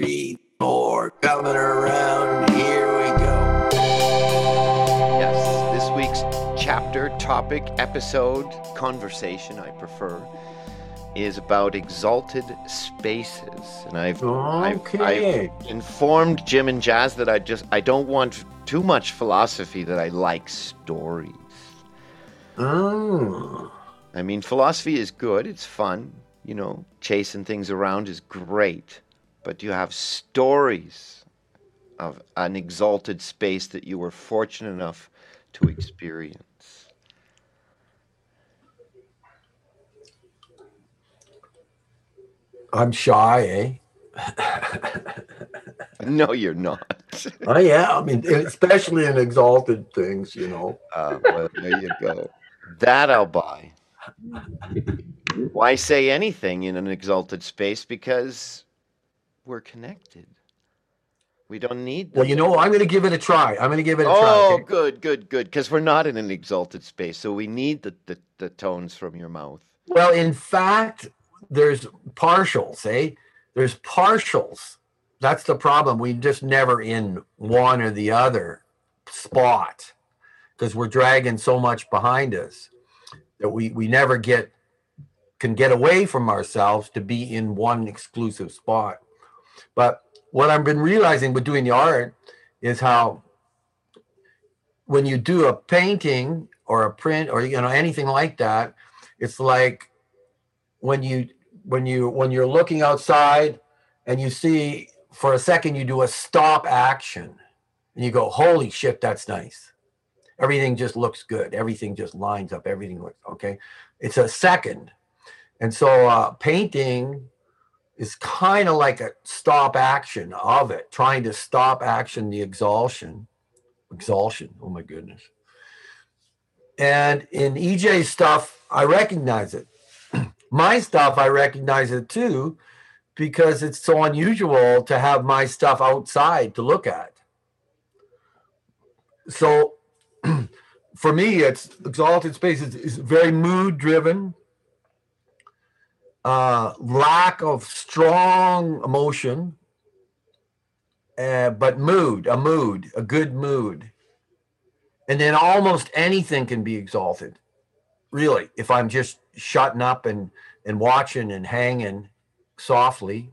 Three, four, coming around. Here we go. Yes, this week's chapter, topic, episode, conversation, I prefer, is about exalted spaces. And I've, I've, I've informed Jim and Jazz that I just I don't want too much philosophy. That I like stories. Oh. I mean, philosophy is good. It's fun. You know, chasing things around is great. But you have stories of an exalted space that you were fortunate enough to experience. I'm shy, eh? No, you're not. I am, I mean, especially in exalted things, you know. Uh, well, there you go. That I'll buy. Why say anything in an exalted space? Because we're connected. We don't need. Well, you know, I'm going to give it a try. I'm going to give it a Oh, try. okay? good, good, good. Because we're not in an exalted space, so we need the, the, the tones from your mouth. Well, in fact, there's partials, eh? There's partials. That's the problem. We just never in one or the other spot because we're dragging so much behind us that we we never get can get away from ourselves to be in one exclusive spot. But what I've been realizing with doing the art is how when you do a painting or a print or you know anything like that, it's like when you when you when you're looking outside and you see for a second you do a stop action and you go holy shit that's nice. Everything just looks good. Everything just lines up. Everything looks okay. It's a second. And so uh, painting is kind of like a stop action of it trying to stop action the exhaustion exhaustion oh my goodness and in ej's stuff i recognize it my stuff, I recognize it too, because it's so unusual to have my stuff outside to look at. So for me, it's exalted space is, is very mood driven. Uh, lack of strong emotion, uh, but mood, a mood, a good mood. And then almost anything can be exalted really if i'm just shutting up and and watching and hanging softly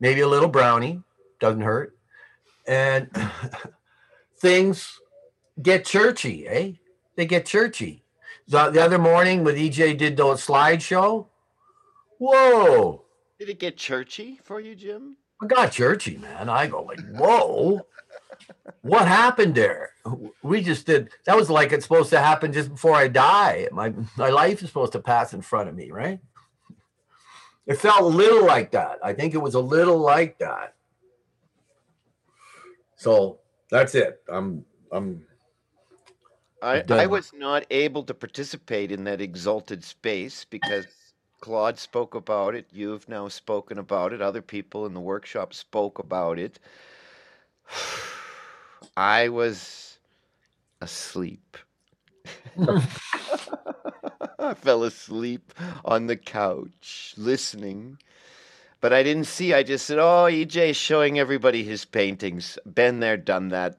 maybe a little brownie doesn't hurt. And things get churchy eh? They get churchy. The, the other morning when ej did the slideshow whoa Did it get churchy for you, Jim? I got churchy, man. I go like, whoa, what happened there? We just did. That was like it's supposed to happen just before I die. My my life is supposed to pass in front of me, right? It felt a little like that. I think it was a little like that. So that's it. I'm I'm I, I was not able to participate in that exalted space because Claude spoke about it. You've now spoken about it. Other people in the workshop spoke about it. I was asleep. I fell asleep on the couch listening. But I didn't see. I just said, "Oh, EJ's showing everybody his paintings. Been there, done that."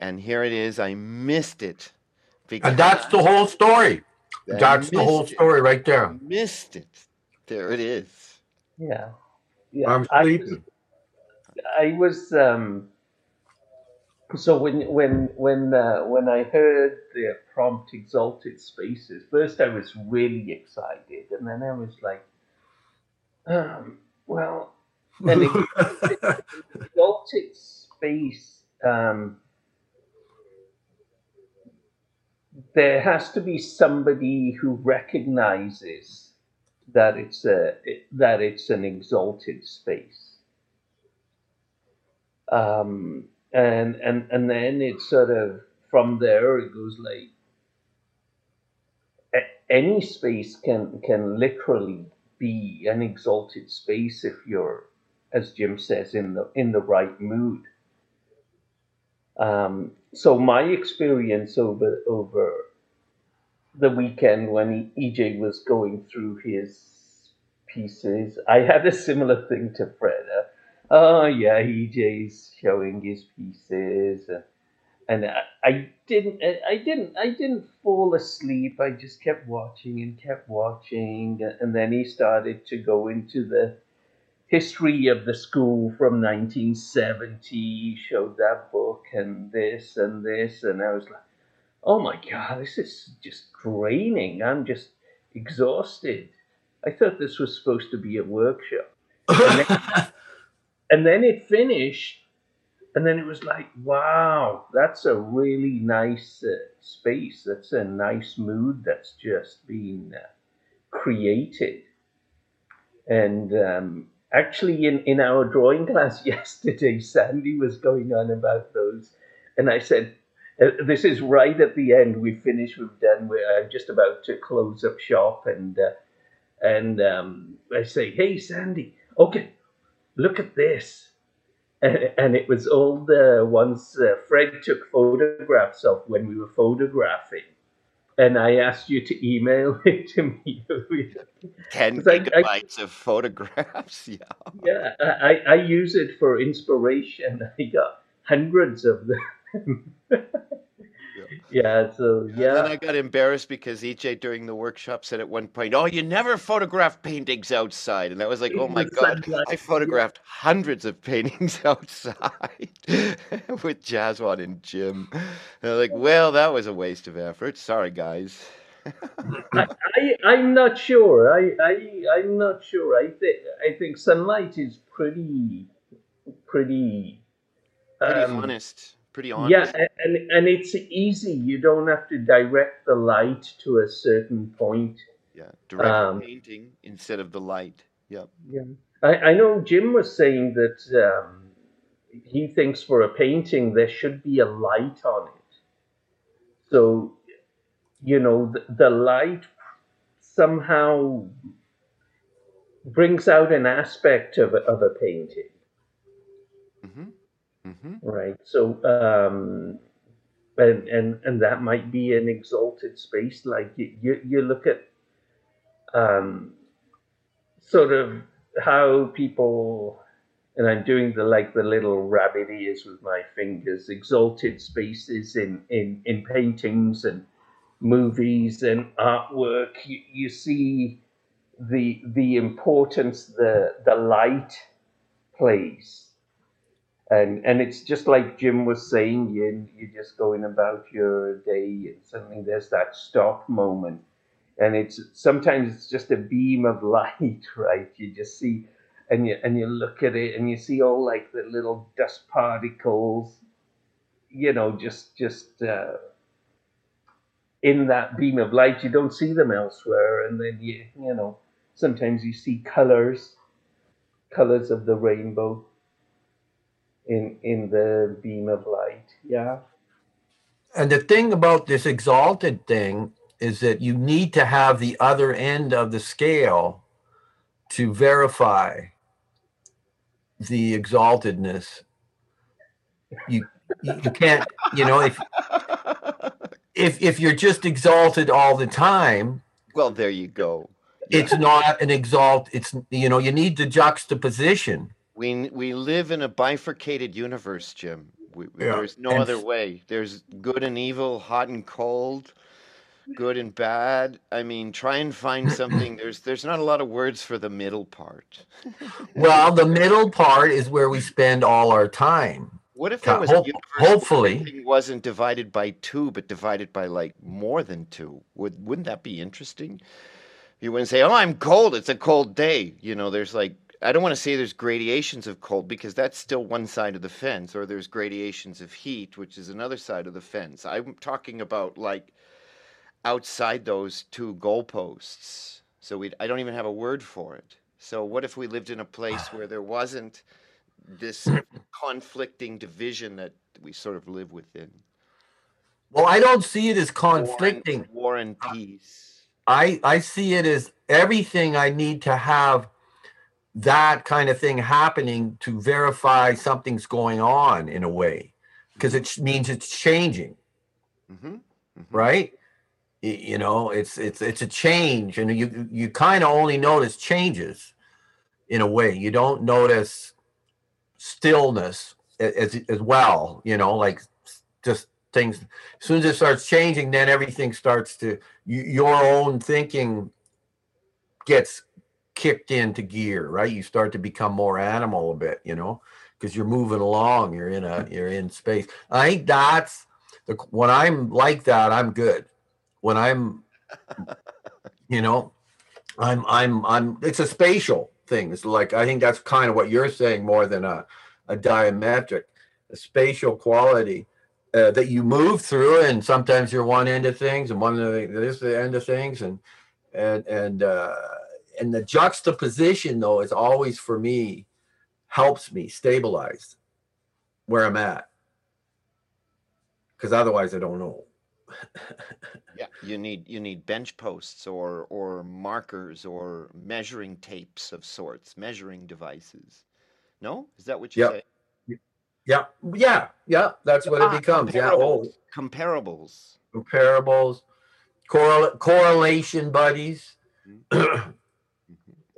And here it is. I missed it. and that's the whole story. I That's the whole missed it. story right there. Missed it. There it is. Yeah. Yeah. I'm I- sleeping. I was um so when when when uh, when I heard the prompt exalted spaces, first I was really excited, and then I was like, um, well, an ex- exalted space. Um, there has to be somebody who recognizes that it's a that it's an exalted space. Um, and and and then it's sort of from there it goes like any space can can literally be an exalted space if you're as jim says in the in the right mood. Um, so my experience over over the weekend when ej was going through his pieces. I had a similar thing to Freda. Oh yeah, EJ's showing his pieces, and I, I didn't, I didn't, I didn't fall asleep. I just kept watching and kept watching, and then he started to go into the history of the school from 1970. Showed that book and this and this, and I was like, oh my god, this is just draining. I'm just exhausted. I thought this was supposed to be a workshop. And then, and then it finished, and then it was like, wow, that's a really nice uh, space. That's a nice mood that's just been uh, created. And um, actually, in, in our drawing class yesterday, Sandy was going on about those. And I said, uh, this is right at the end. We finish. We've done. We're just about to close up shop, and uh, and um, I say, "Hey, Sandy, okay, look at this." And, and it was all the ones uh, Fred took photographs of when we were photographing. And I asked you to email it to me. 10 gigabytes I, of photographs. Yeah. Yeah, I, I use it for inspiration. I got hundreds of them. yeah, so yeah. And then I got embarrassed because EJ during the workshop said at one point, "Oh, you never photograph paintings outside," and I was like, "Oh my god, I photographed hundreds of paintings outside with Jaswant and Jim." And I'm like, "Well, that was a waste of effort. Sorry, guys." I, I am not sure. I I I'm not sure. I think I think sunlight is pretty pretty. Pretty um, honest pretty honest. Yeah, and, and it's easy. You don't have to direct the light to a certain point. Yeah, direct um, painting instead of the light. Yep. Yeah. I, I know Jim was saying that um, he thinks for a painting there should be a light on it. So, you know, the, the light somehow brings out an aspect of, of a painting. Mm-hmm. Mm-hmm. Right. So, um, and and and that might be an exalted space. Like you, you, you look at, um, sort of how people, and I'm doing the like the little rabbit ears with my fingers. Exalted spaces in in in paintings and movies and artwork. You, you see the the importance the the light plays and and it's just like Jim was saying, you you're just going about your day, and suddenly there's that stop moment, and it's sometimes it's just a beam of light, right? You just see, and you and you look at it, and you see all like the little dust particles, you know, just just. Uh, in that beam of light, you don't see them elsewhere, and then you, you know, sometimes you see colors, colors of the rainbow in in the beam of light yeah? And the thing about this exalted thing is that you need to have the other end of the scale to verify the exaltedness. You you can't you know if if if you're just exalted all the time well there you go. it's not an exalt it's you know you need the juxtaposition we we live in a bifurcated universe, Jim. We, yeah. There's no and other way. There's good and evil, hot and cold, good and bad. I mean, try and find something. There's there's not a lot of words for the middle part. well, the middle part is where we spend all our time. What if there was Ho- hopefully wasn't divided by two, but divided by like more than two? Would wouldn't that be interesting? You wouldn't say, "Oh, I'm cold. It's a cold day." You know, there's like I don't want to say there's gradations of cold because that's still one side of the fence, or there's gradations of heat, which is another side of the fence. I'm talking about like outside those two goalposts. So we I don't even have a word for it. So what if we lived in a place where there wasn't this conflicting division that we sort of live within? Well, I don't see it as conflicting. War and, war and peace. I I see it as everything I need to have that kind of thing happening to verify something's going on in a way because it means it's changing mm-hmm. Mm-hmm. right you know it's it's it's a change and you you kind of only notice changes in a way you don't notice stillness as as well you know like just things as soon as it starts changing then everything starts to you, your own thinking gets kicked into gear right you start to become more animal a bit you know because you're moving along you're in a you're in space i think that's the when i'm like that i'm good when I'm, you know, I'm I'm I'm. It's a spatial thing. It's like I think that's kind of what you're saying more than a a diametric, a spatial quality. Uh, that you move through, and sometimes you're one end of things, and one of the this is the end of things, and and and uh, and the juxtaposition though is always for me helps me stabilize where I'm at, because otherwise I don't know. Yeah, you need you need bench posts or or markers or measuring tapes of sorts, measuring devices. No, is that what you Yep. say? Yeah, yeah, yeah. That's what it Ah, becomes. Yeah. Oh, comparables. Comparables. correl- correlation buddies, Mhm.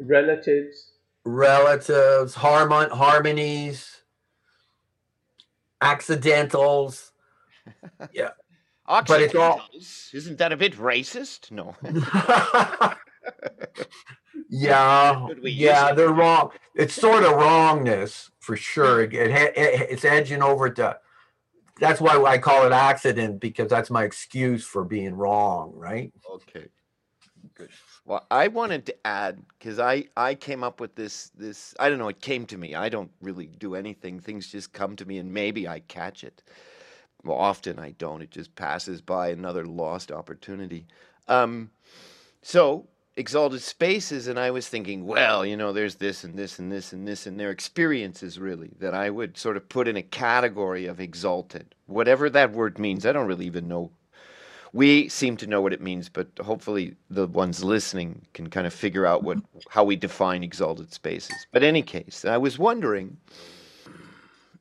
Relatives. relatives, harmon- harmonies, accidentals. But it's all- Isn't that a bit racist? No. yeah, Should we use yeah, they're wrong. It's sort of wrongness for sure. It, it, it- it's edging over to. That's why I call it accident because that's my excuse for being wrong, right? Okay. Good. Well, I wanted to add because I I came up with this this I don't know it came to me. I don't really do anything. Things just come to me and maybe I catch it. Well, often I don't. It just passes by another lost opportunity. Um, so exalted spaces, and I was thinking, well, you know, there's this and this and this and this, and their experiences really that I would sort of put in a category of exalted, whatever that word means. I don't really even know we seem to know what it means, but hopefully the ones listening can kind of figure out what how we define exalted spaces. But any case, I was wondering,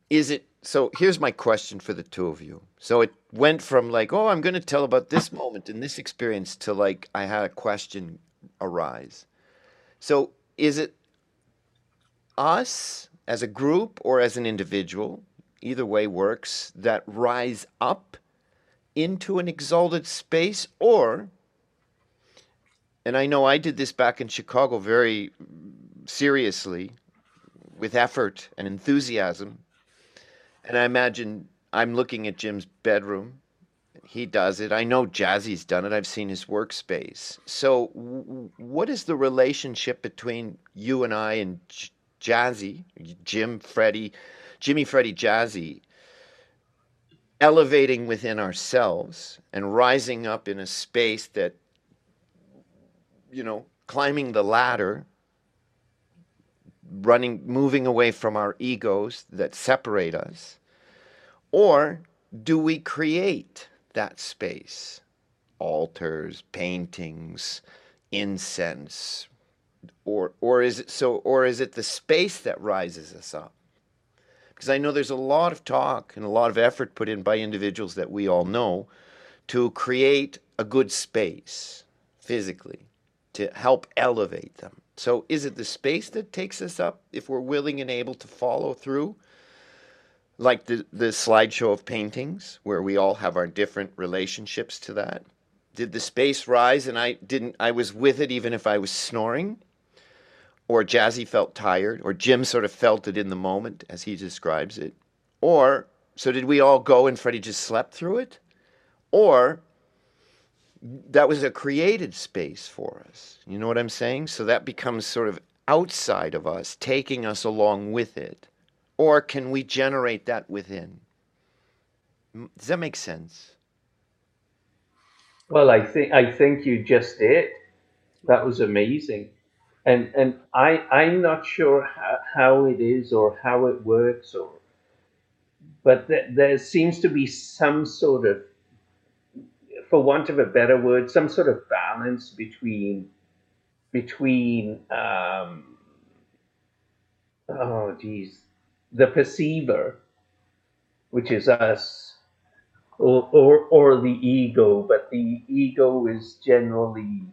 is it so? Here's my question for the two of you. So it went from like, oh, I'm going to tell about this moment and this experience to like I had a question arise. So is it us as a group or as an individual? Either way works. That rise up into an exalted space or and I know I did this back in Chicago very seriously with effort and enthusiasm and I imagine I'm looking at Jim's bedroom. He does it. I know Jazzy's done it. I've seen his workspace. So what is the relationship between you and I and J- Jazzy Jim Freddie Jimmy Freddie Jazzy elevating within ourselves and rising up in a space that you know climbing the ladder running moving away from our egos that separate us or do we create that space? Altars paintings incense or or is it so or is it the space that rises us up because I know there's a lot of talk and a lot of effort put in by individuals that we all know to create a good space physically to help elevate them. So, is it the space that takes us up if we're willing and able to follow through? Like the, the slideshow of paintings, where we all have our different relationships to that. Did the space rise and I didn't, I was with it even if I was snoring? Or Jazzy felt tired, or Jim sort of felt it in the moment as he describes it. Or, so did we all go and Freddie just slept through it? Or, that was a created space for us. You know what I'm saying? So that becomes sort of outside of us, taking us along with it. Or can we generate that within? Does that make sense? Well, I think I think you just did. That was amazing, and and I I'm not sure how, how it is or how it works or, but th- there seems to be some sort of, for want of a better word, some sort of balance between between um, oh geez, the perceiver, which is us, or, or, or the ego, but the ego is generally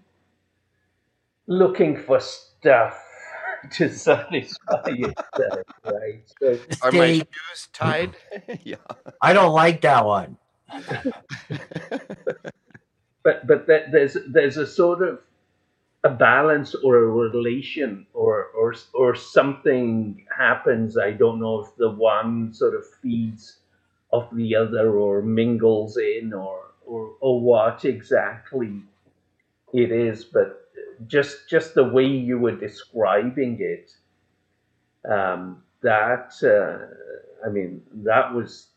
looking for stuff to satisfy itself, right? So, Are my shoes tied? yeah. I don't like that one. but but that there's there's a sort of a balance or a relation or or or something happens. I don't know if the one sort of feeds off the other or mingles in or or or what exactly it is, but just just the way you were describing it, um, that uh, I mean that was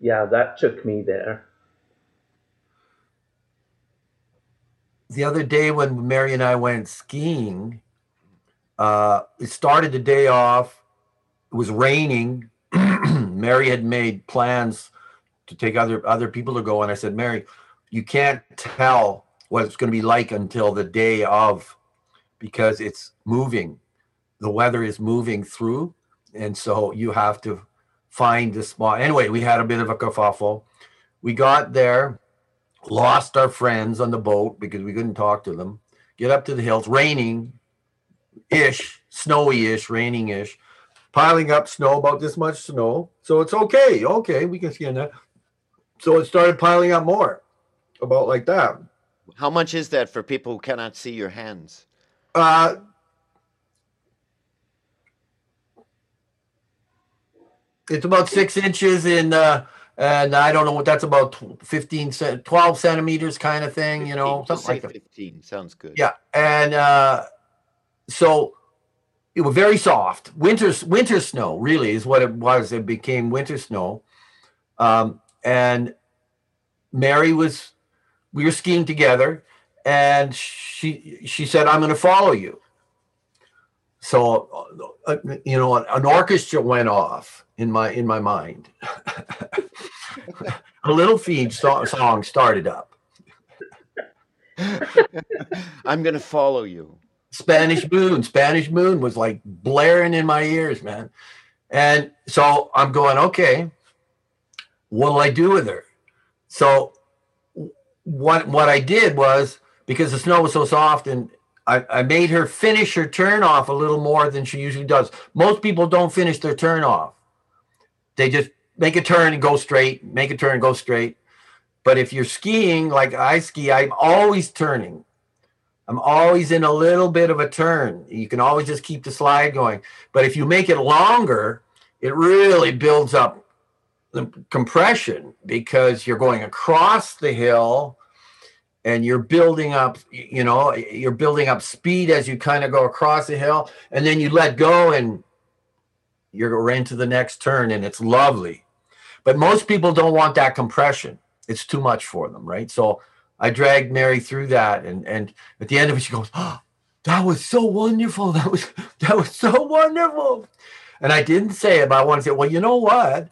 yeah that took me there. the other day when Mary and I went skiing, uh, it started the day off. It was raining. Mary had made plans to take other other people to go, and I said, Mary, you can't tell what it's going to be like until the day of, because it's moving. The weather is moving through, and so you have to find the spot. Anyway, we had a bit of a kerfuffle. We got there lost our friends on the boat because we couldn't talk to them. Get up to the hills, raining ish, snowy ish, raining ish, piling up snow, about this much snow. So it's okay. Okay, we can see that. So it started piling up more, about like that. How much is that for people who cannot see your hands? Uh, it's about six inches in, uh, and I don't know what that's about 15, cent- 12 centimeters kind of thing, you know, something like that. 15. Sounds good. Yeah, and uh, so it was very soft. Winter winter snow really is what it was. It became winter snow, um, and Mary was. We were skiing together, and she she said, "I'm going to follow you." So, uh, you know, an, an orchestra went off in my in my mind. a Little Feat so- song started up. I'm going to follow you. Spanish Moon. Spanish Moon was like blaring in my ears, man. And so I'm going, okay, what'll I do with her? So what what I did was because the snow was so soft and I, I made her finish her turn off a little more than she usually does. Most people don't finish their turn off. They just make a turn and go straight, make a turn and go straight. But if you're skiing like I ski, I'm always turning. I'm always in a little bit of a turn. You can always just keep the slide going. But if you make it longer, it really builds up the compression because you're going across the hill and you're building up, you know, you're building up speed as you kind of go across the hill. And then you let go and you're into the next turn and it's lovely. But most people don't want that compression. It's too much for them, right? So I dragged Mary through that, and and at the end of it, she goes, "Oh, that was so wonderful. That was that was so wonderful." And I didn't say it, but I want to say, well, you know what?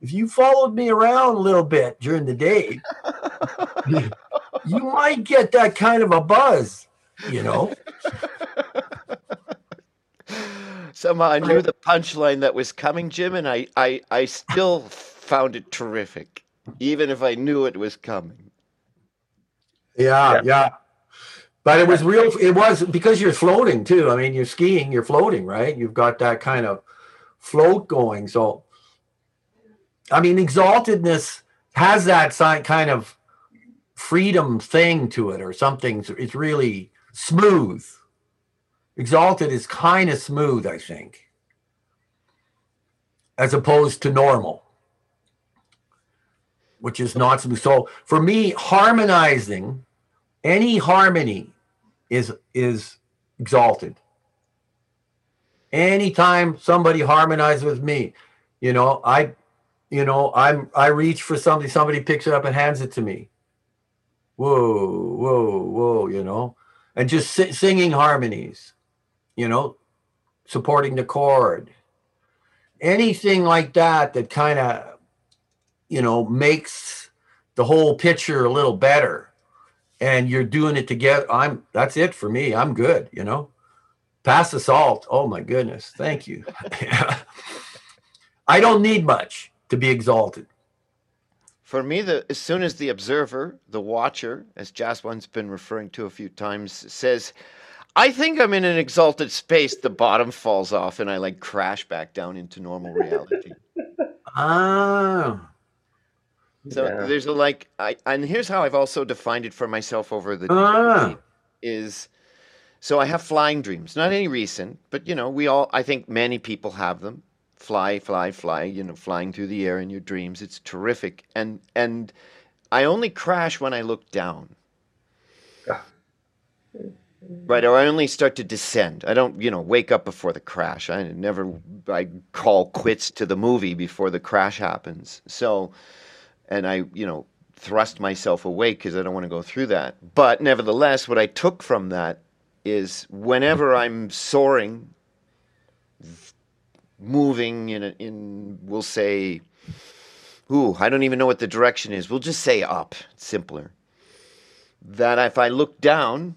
If you followed me around a little bit during the day, you, you might get that kind of a buzz, you know. Somehow I knew the punchline that was coming, Jim, and I, I, I still found it terrific, even if I knew it was coming. Yeah, Yeah. yeah. But it was real. It was because you're floating too. I mean, you're skiing, you're floating, right? You've got that kind of float going. So, I mean, exaltedness has that kind of freedom thing to it, or something. It's really smooth. Exalted is kind of smooth, I think, as opposed to normal, which is not smooth. So, for me, harmonizing any harmony is is exalted anytime somebody harmonizes with me you know i you know i'm i reach for somebody somebody picks it up and hands it to me. Whoa whoa whoa you know? And just si- singing harmonies you know supporting the chord. Anything like that that kind of you know makes the whole picture a little better. And you're doing it together i'm that's it for me i'm good you know? Pass the salt oh my goodness thank you. I don't need much to be exalted For me, the as soon as the observer, the watcher, as Jaswant's been referring to a few times, says, "I think I'm in an exalted space," the bottom falls off, and I like crash back down into normal reality. Oh. So Yeah. there's a like, I and here's how I've also defined it for myself over the Ah. is so I have flying dreams. Not any recent, but you know, we all I think many people have them. Fly, fly, fly, you know, flying through the air in your dreams. It's terrific. And and I only crash when I look down. Right, or I only start to descend. I don't, you know, wake up before the crash. I never I call quits to the movie before the crash happens. So and I, you know, thrust myself away because I don't want to go through that. But nevertheless, what I took from that is whenever I'm soaring, moving in, a, in we'll say, ooh, I don't even know what the direction is. We'll just say up. Simpler. That if I look down,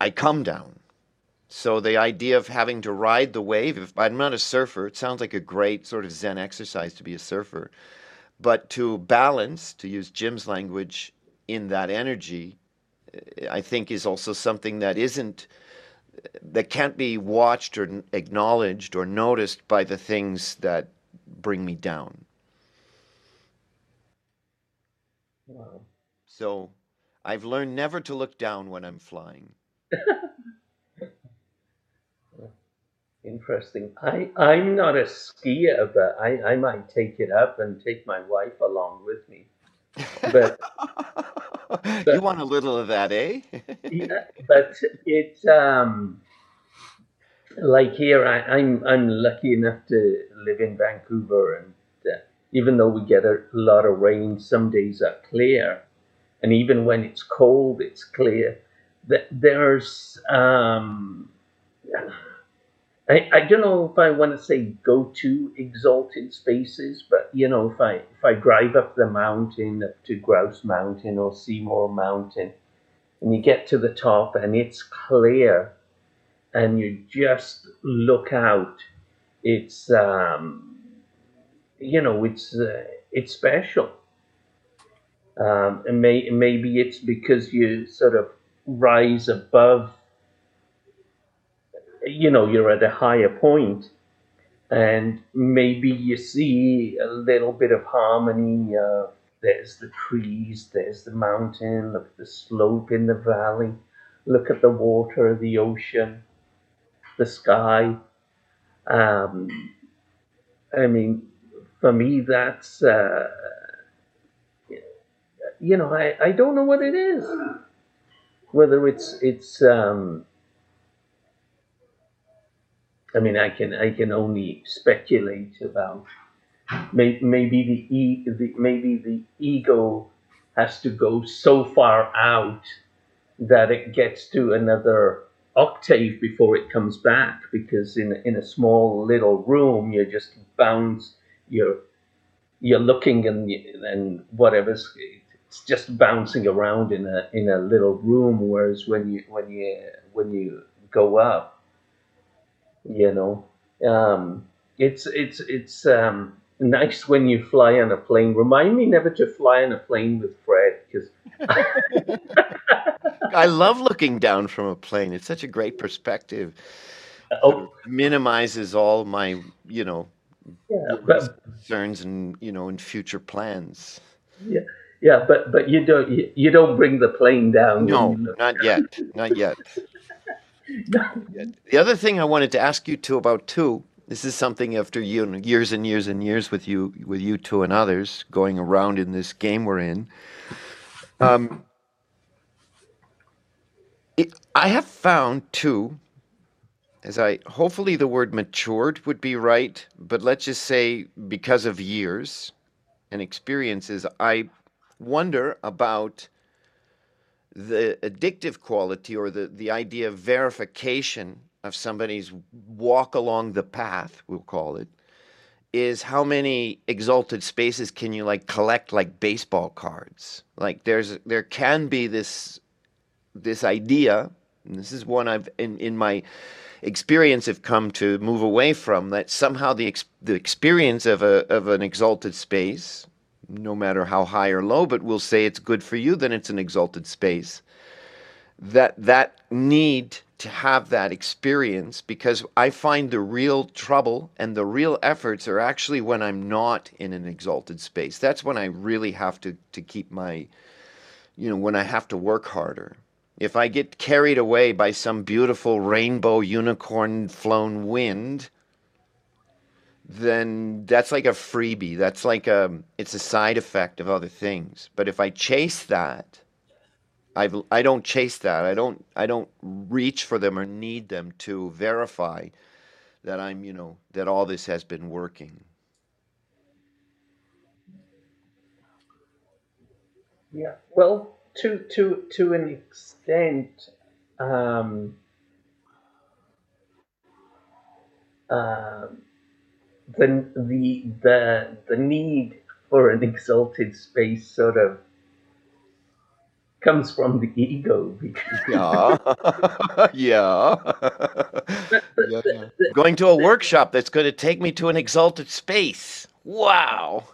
I come down. So the idea of having to ride the wave, if I'm not a surfer, it sounds like a great sort of Zen exercise to be a surfer. But to balance, to use Jim's language, in that energy, I think is also something that isn't that can't be watched or acknowledged or noticed by the things that bring me down. Wow. So I've learned never to look down when I'm flying. Interesting. I, I'm not a skier, but I, I might take it up and take my wife along with me. But you want a little of that, eh? yeah, but it's um like here I, I'm I'm lucky enough to live in Vancouver and uh, even though we get a lot of rain, some days are clear, and even when it's cold, it's clear. That there's um I, I don't know if I want to say go to exalted spaces, but you know, if I if I drive up the mountain up to Grouse Mountain or Seymour Mountain, and you get to the top and it's clear, and you just look out, it's um, you know, it's uh, it's special. Um, and may, maybe it's because you sort of rise above you know you're at a higher point and maybe you see a little bit of harmony uh, there's the trees there's the mountain look at the slope in the valley look at the water the ocean the sky. Um, i mean for me that's uh, you know I, I don't know what it is. Whether it's it's um, I mean, I can I can only speculate about may, maybe the, e, the maybe the ego has to go so far out that it gets to another octave before it comes back because in in a small little room you're just bounce you're you're looking and and whatever's it's just bouncing around in a in a little room whereas when you when you when you go up you know um, it's it's it's um, nice when you fly on a plane remind me never to fly on a plane with fred because I love looking down from a plane. It's such a great perspective. oh Minimizes all my, you know, yeah but concerns, and you know, and future plans. yeah yeah but but you don't you, you don't bring the plane down No, not yet, not yet. The other thing I wanted to ask you two about too. This is something after years and years and years with you, with you two and others going around in this game we're in. Um, it, I have found too, as I hopefully the word matured would be right, but let's just say because of years and experiences, I wonder about the addictive quality or the, the idea of verification of somebody's walk along the path, we'll call it, is how many exalted spaces can you like collect like baseball cards? Like there's there can be this this idea, this is one I've in, in my experience have come to move away from that somehow the ex, the experience of a of an exalted space no matter how high or low, but we'll say it's good for you, then it's an exalted space. That that need to have that experience because I find the real trouble and the real efforts are actually when I'm not in an exalted space. That's when I really have to, to keep my, you know, when I have to work harder. If I get carried away by some beautiful rainbow unicorn flown wind, then that's like a freebie. That's like a, it's a side effect of other things. But if I chase that, I've I don't chase that. I don't I don't reach for them or need them to verify that I'm you know that all this has been working. Yeah. Well, to to to an extent, um, uh, the the the the need for an exalted space sort of comes from the ego because Yeah. yeah. but, but yeah, yeah. the, Going to a workshop that's going to take me to an exalted space. Wow.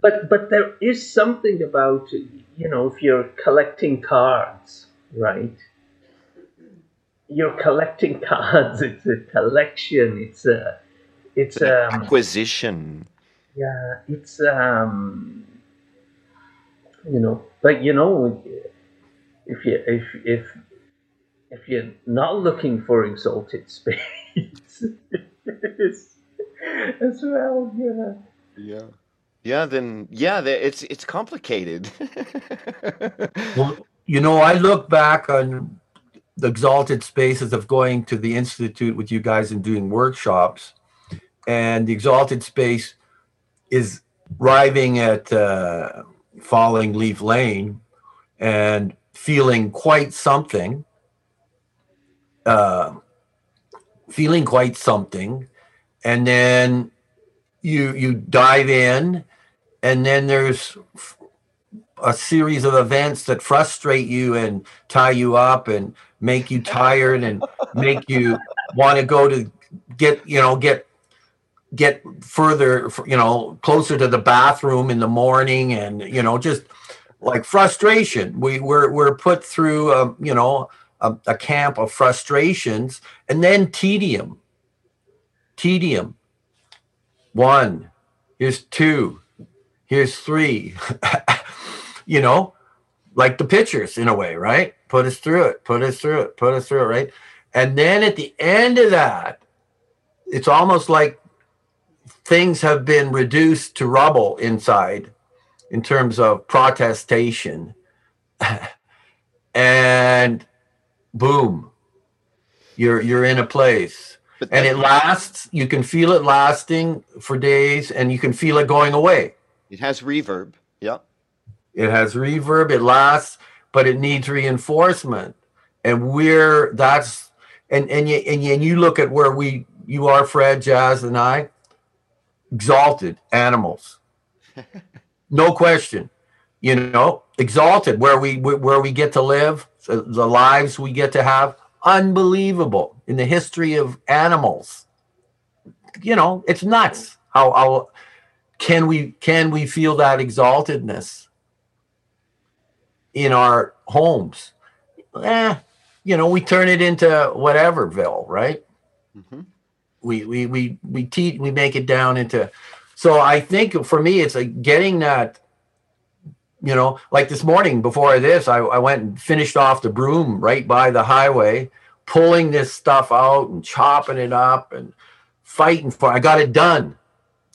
but but there is something about you know if you're collecting cards right you're collecting cards it's a collection it's a it's It's an um acquisition. yeah it's um you know but you know if you if if if you're not looking for exalted space as well yeah Yeah. Yeah, then yeah, the- it's it's complicated. Well, you know, I look back on the exalted spaces of going to the institute with you guys and doing workshops, and the exalted space is arriving at uh, Falling Leaf Lane and feeling quite something, uh, feeling quite something, and then you you dive in, and then there's a series of events that frustrate you and tie you up and make you tired and make you want to go to get you know get get further you know closer to the bathroom in the morning and you know just like frustration. We we're, we're put through um, you know a, a camp of frustrations and then tedium. Tedium. One. Here's two. Here's three. You know like the pitchers in a way right? Put us through it put us through it put us through it right? And then at the end of that it's almost like things have been reduced to rubble inside in terms of protestation and boom you're you're in a place But and it lasts you can feel it lasting for days and you can feel it going away it has reverb. Yeah. it has reverb it lasts but it needs reinforcement and we're that's and and you and you, and you look at where we you are fred jazz and i exalted animals. No question. You know exalted where we where we get to live the lives we get to have. Unbelievable in the history of animals. You know it's nuts how how can we can we feel that exaltedness in our homes? Eh, you know we turn it into whateverville right? Hmm we we we we te- we make it down into so i think for me it's like getting that you know like this morning before this I, I went and finished off the broom right by the highway pulling this stuff out and chopping it up and fighting for i got it done.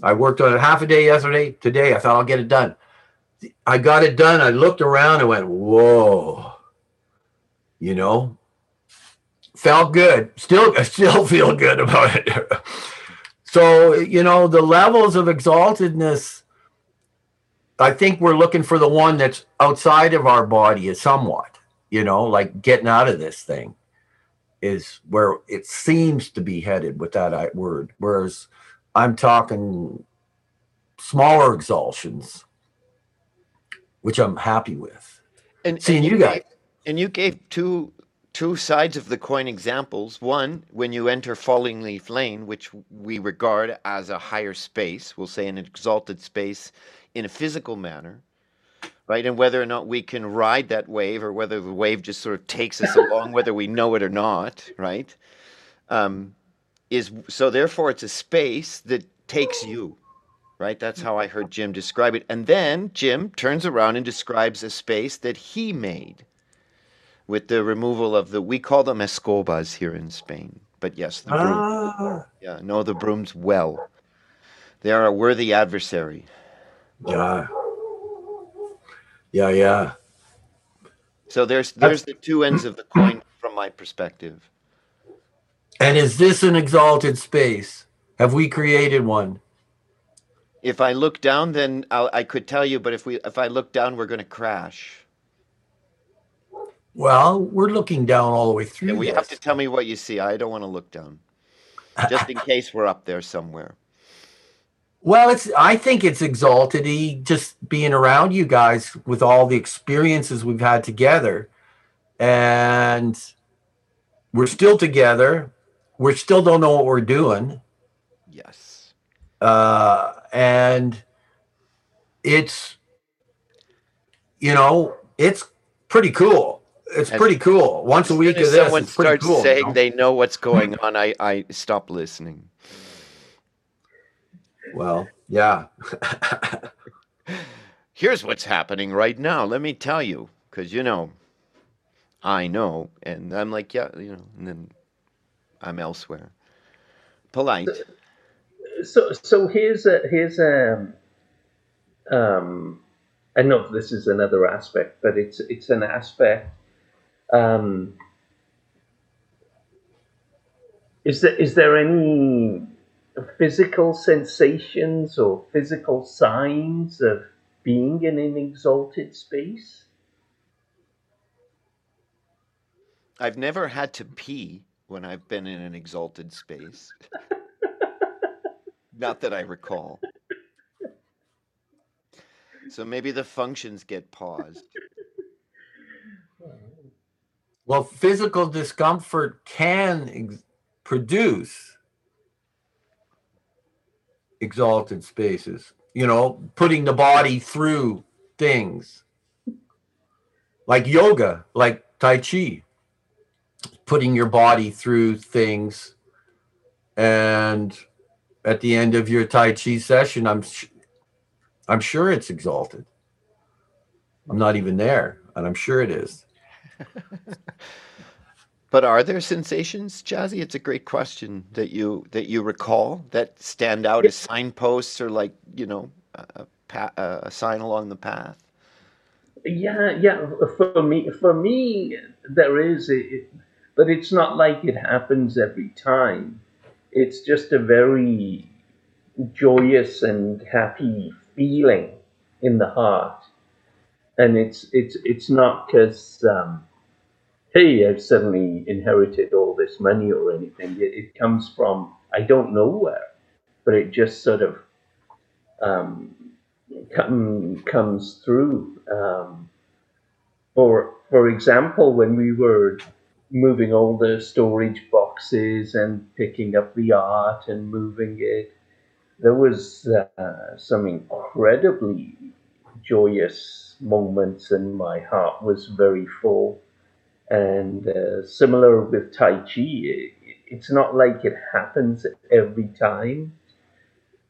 I worked on it half a day yesterday today i thought i'll get it done. I got it done i looked around and went whoa. You know felt good. Still i still feel good about it. So you know the levels of exaltedness i think we're looking for the one that's outside of our body is somewhat you know like getting out of this thing is where it seems to be headed with that word. Whereas i'm talking smaller exaltations which i'm happy with. And seeing and you guys. gave- and you gave two two sides of the coin examples. One, when you enter Falling Leaf Lane, which we regard as a higher space, we'll say an exalted space in a physical manner, right? And whether or not we can ride that wave or whether the wave just sort of takes us along, whether we know it or not, right? Um, is so therefore it's a space that takes you right that's how i heard jim describe it and then jim turns around and describes a space that he made with the removal of the we call them escobas here in Spain. But yes, the broom. Ah. Yeah, know the brooms well. They are a worthy adversary. Yeah. Yeah, yeah. So there's there's the two ends of the coin from my perspective. And is this an exalted space? Have we created one? If I look down, then I'll, i could tell you. But if we if I look down, we're going to crash. Well, we're looking down all the way through. Yeah, you have to tell me what you see. I don't want to look down, just in case we're up there somewhere. Well, it's. I think it's exalted. Just being around you guys with all the experiences we've had together, and we're still together. We still don't know what we're doing. Yes. Uh, and it's, you know, it's pretty cool it's as, pretty cool. Once a week of this, someone starts cool, saying you know? they know what's going on, I I stop listening. Well, yeah. Here's what's happening right now. Let me tell you, because you know, I know, and I'm like, yeah, you know, and then I'm elsewhere. Polite. So, so here's a here's a um, I know this is another aspect, but it's it's an aspect um, is there is there any physical sensations or physical signs of being in an exalted space? I've never had to pee when I've been in an exalted space. Not that I recall. So maybe the functions get paused. Well, physical discomfort can ex- produce exalted spaces, you know, putting the body through things like yoga, like Tai Chi, putting your body through things. And at the end of your Tai Chi session, I'm, sh- I'm sure it's exalted. I'm not even there, and I'm sure it is. but are there sensations, Jazzy? It's a great question that you that you recall that stand out as signposts or like you know a, a, sign along the path. Yeah, yeah. For me, for me, there is, it, but it's not like it happens every time. It's just a very joyous and happy feeling in the heart, and it's it's it's not because um, hey, I've suddenly inherited all this money or anything. It, it comes from I don't know where, but it just sort of um, come, comes through. Um, for for example, when we were moving all the storage boxes and picking up the art and moving it, there was uh, some incredibly joyous moments, and my heart was very full. And uh, similar with Tai Chi, it's not like it happens every time.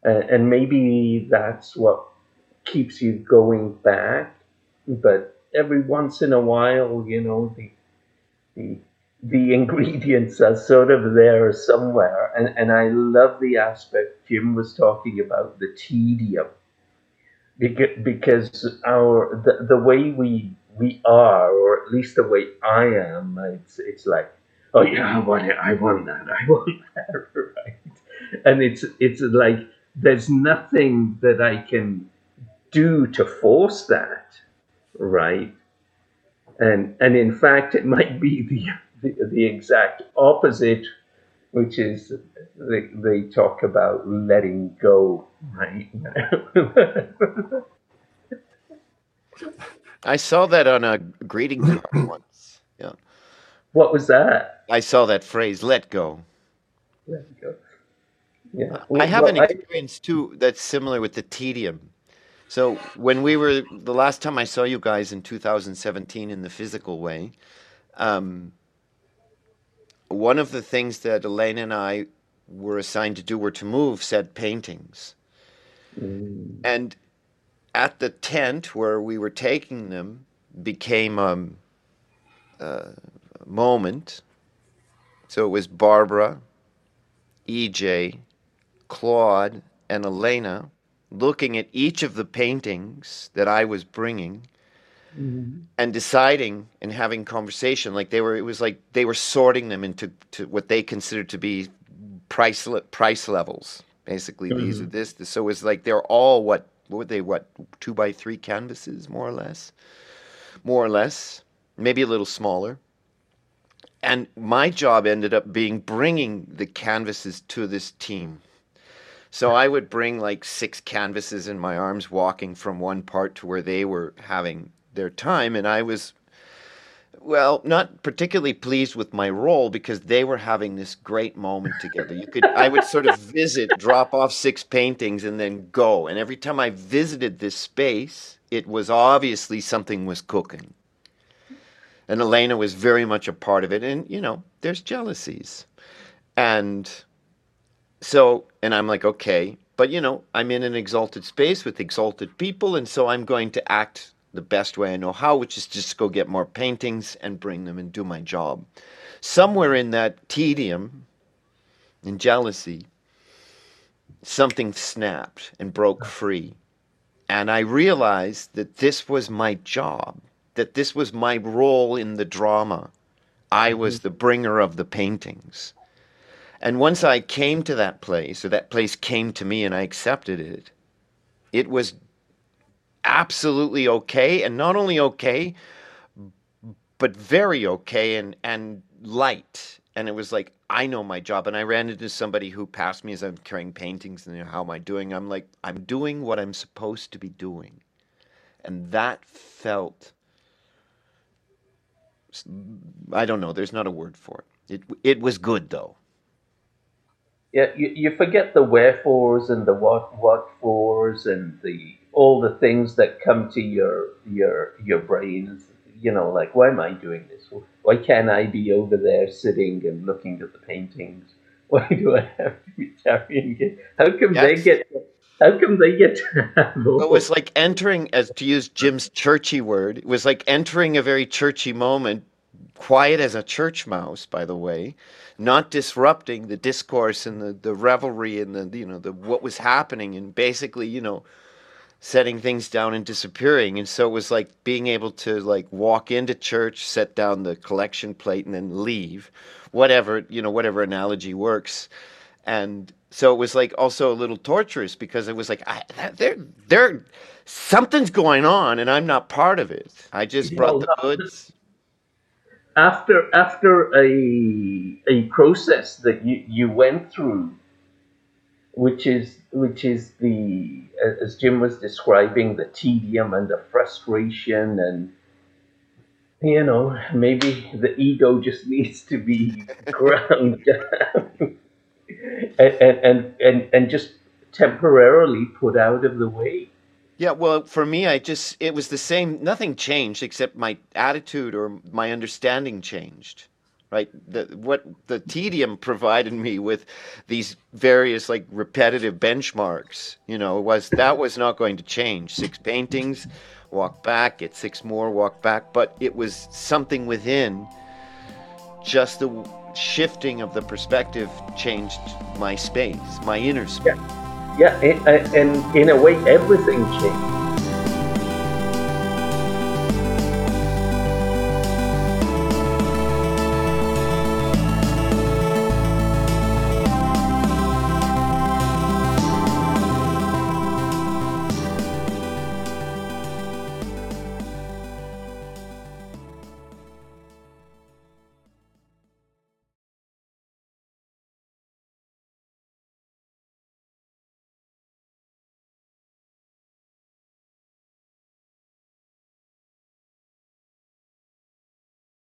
Uh, and maybe that's what keeps you going back. But every once in a while, you know, the, the, the ingredients are sort of there somewhere. And, and I love the aspect Jim was talking about the tedium. Because, our the, the way we we are, or at least the way I am, it's it's like, oh yeah, I want it, I want that, I want that, right? And it's it's like there's nothing that I can do to force that, right? And and in fact, it might be the the, the exact opposite, which is they, they talk about letting go, right? I saw that on a greeting card once. Yeah. What was that? I saw that phrase, let go. Let go. Yeah. I have Well, an experience too that's similar with the tedium. So when we were the last time I saw you guys in 2017 in the physical way, um, one of the things that Elaine and I were assigned to do were to move said paintings. Mm, And at the tent where we were taking them became um, a moment. So it was Barbara, EJ, Claude, and Elena looking at each of the paintings that I was bringing mm, and deciding and having conversation. Like they were it was like they were sorting them into to what they considered to be price le- price levels basically. These are this, this so it was like they're all what what were they what two by three canvases more or less more or less maybe a little smaller and my job ended up being bringing the canvases to this team so I would bring like six canvases in my arms, walking from one part to where they were having their time. And I was, well, not particularly pleased with my role because they were having this great moment together. You could, I would sort of visit, drop off six paintings, and then go. And every time I visited this space, it was obviously something was cooking. And Elena was very much a part of it. And, you know, there's jealousies. And so, and I'm like, okay, but you know, I'm in an exalted space with exalted people, and so I'm going to act the best way I know how, which is just to go get more paintings and bring them and do my job. Somewhere in that tedium and jealousy, something snapped and broke free. And I realized that this was my job, that this was my role in the drama. I was mm-hmm. the bringer of the paintings. And once I came to that place, or that place came to me and I accepted it, it was absolutely okay. And not only okay, but very okay and, and light. And it was like, I know my job. And I ran into somebody who passed me as I'm carrying paintings and how am I doing? I'm like, I'm doing what I'm supposed to be doing. And that felt, I don't know, there's not a word for it. It, it was good though. Yeah, you, you forget the wherefores and the what what fors and the all the things that come to your your your brains. You know, like why am I doing this? Why can't I be over there sitting and looking at the paintings? Why do I have to be carrying it? How come they get? How come they get to have It was like entering, as to use Jim's churchy word, it was like entering a very churchy moment, quiet as a church mouse, by the way, not disrupting the discourse and the, the revelry and the you know the what was happening, and basically you know setting things down and disappearing. And so it was like being able to like walk into church, set down the collection plate, and then leave, whatever you know, whatever analogy works and so it was like also a little torturous because it was like I, there there something's going on and I'm not part of it. I just Yeah, brought the no, goods. after after a a process that you you went through which is which is the as Jim was describing the tedium and the frustration and you know maybe the ego just needs to be ground down and, and and and just temporarily put out of the way Yeah, well, for me, I just it was the same. Nothing changed except my attitude or my understanding changed. Right, the, what the tedium provided me with these various like repetitive benchmarks, you know, was that was not going to change. Six paintings, walk back, get six more, walk back, but it was something within. Just the shifting of the perspective changed my space, my inner space. yeah it, and in a way everything changed